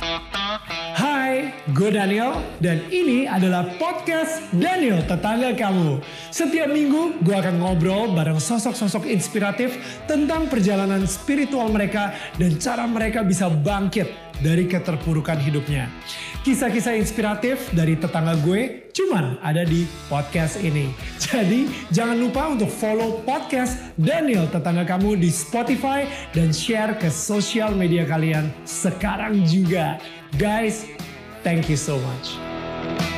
Bye. Gue Daniel dan ini adalah podcast Daniel Tetangga Kamu. Setiap minggu gue akan ngobrol bareng sosok-sosok inspiratif tentang perjalanan spiritual mereka dan cara mereka bisa bangkit dari keterpurukan hidupnya. Kisah-kisah inspiratif dari tetangga gue cuman ada di podcast ini. Jadi jangan lupa untuk follow podcast Daniel Tetangga Kamu di Spotify dan share ke sosial media kalian sekarang juga. Guys, Thank you so much.